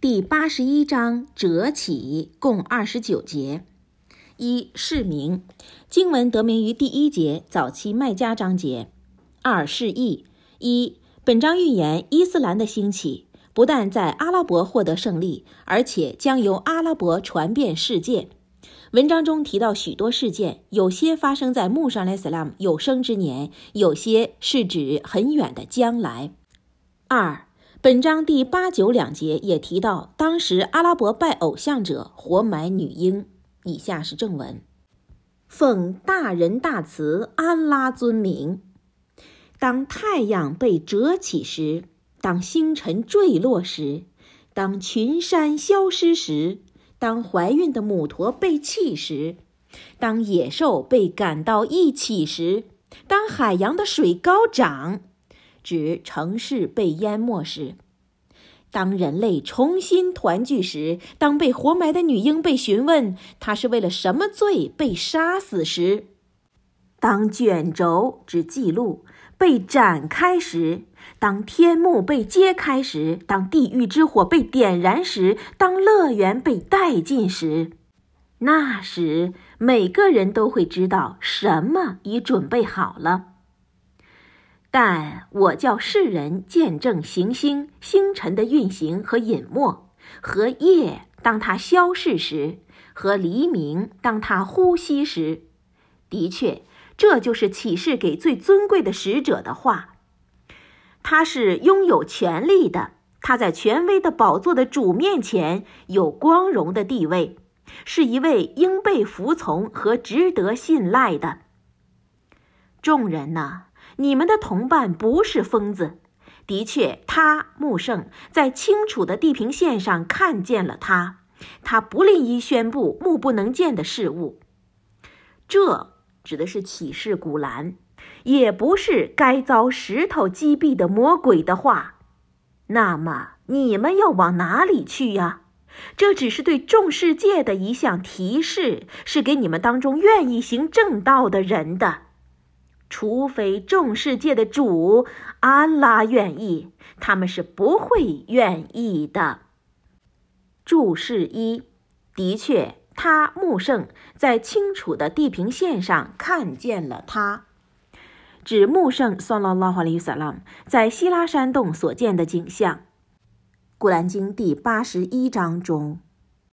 第八十一章折起，共二十九节。一、释名，经文得名于第一节早期麦加章节。二、释义。一、本章预言伊斯兰的兴起，不但在阿拉伯获得胜利，而且将由阿拉伯传遍世界。文章中提到许多事件，有些发生在穆萨莱斯拉姆有生之年，有些是指很远的将来。二。本章第八九两节也提到，当时阿拉伯拜偶像者活埋女婴。以下是正文：奉大仁大慈安拉尊名，当太阳被折起时，当星辰坠落时，当群山消失时，当怀孕的母驼被弃时，当野兽被赶到一起时，当海洋的水高涨。指城市被淹没时，当人类重新团聚时，当被活埋的女婴被询问她是为了什么罪被杀死时，当卷轴之记录被展开时，当天幕被揭开时，当地狱之火被点燃时，当乐园被带进时，那时每个人都会知道什么已准备好了。但我叫世人见证行星、星辰的运行和隐没，和夜当它消逝时，和黎明当它呼吸时。的确，这就是启示给最尊贵的使者的话。他是拥有权力的，他在权威的宝座的主面前有光荣的地位，是一位应被服从和值得信赖的。众人呐。你们的同伴不是疯子，的确，他穆圣在清楚的地平线上看见了他，他不吝于宣布目不能见的事物。这指的是启示古兰，也不是该遭石头击毙的魔鬼的话。那么你们要往哪里去呀？这只是对众世界的一项提示，是给你们当中愿意行正道的人的。除非众世界的主安拉愿意，他们是不会愿意的。注释一：的确，他穆圣在清楚的地平线上看见了他，指穆圣算拉拉哈里萨拉在希拉山洞所见的景象。古兰经第八十一章中。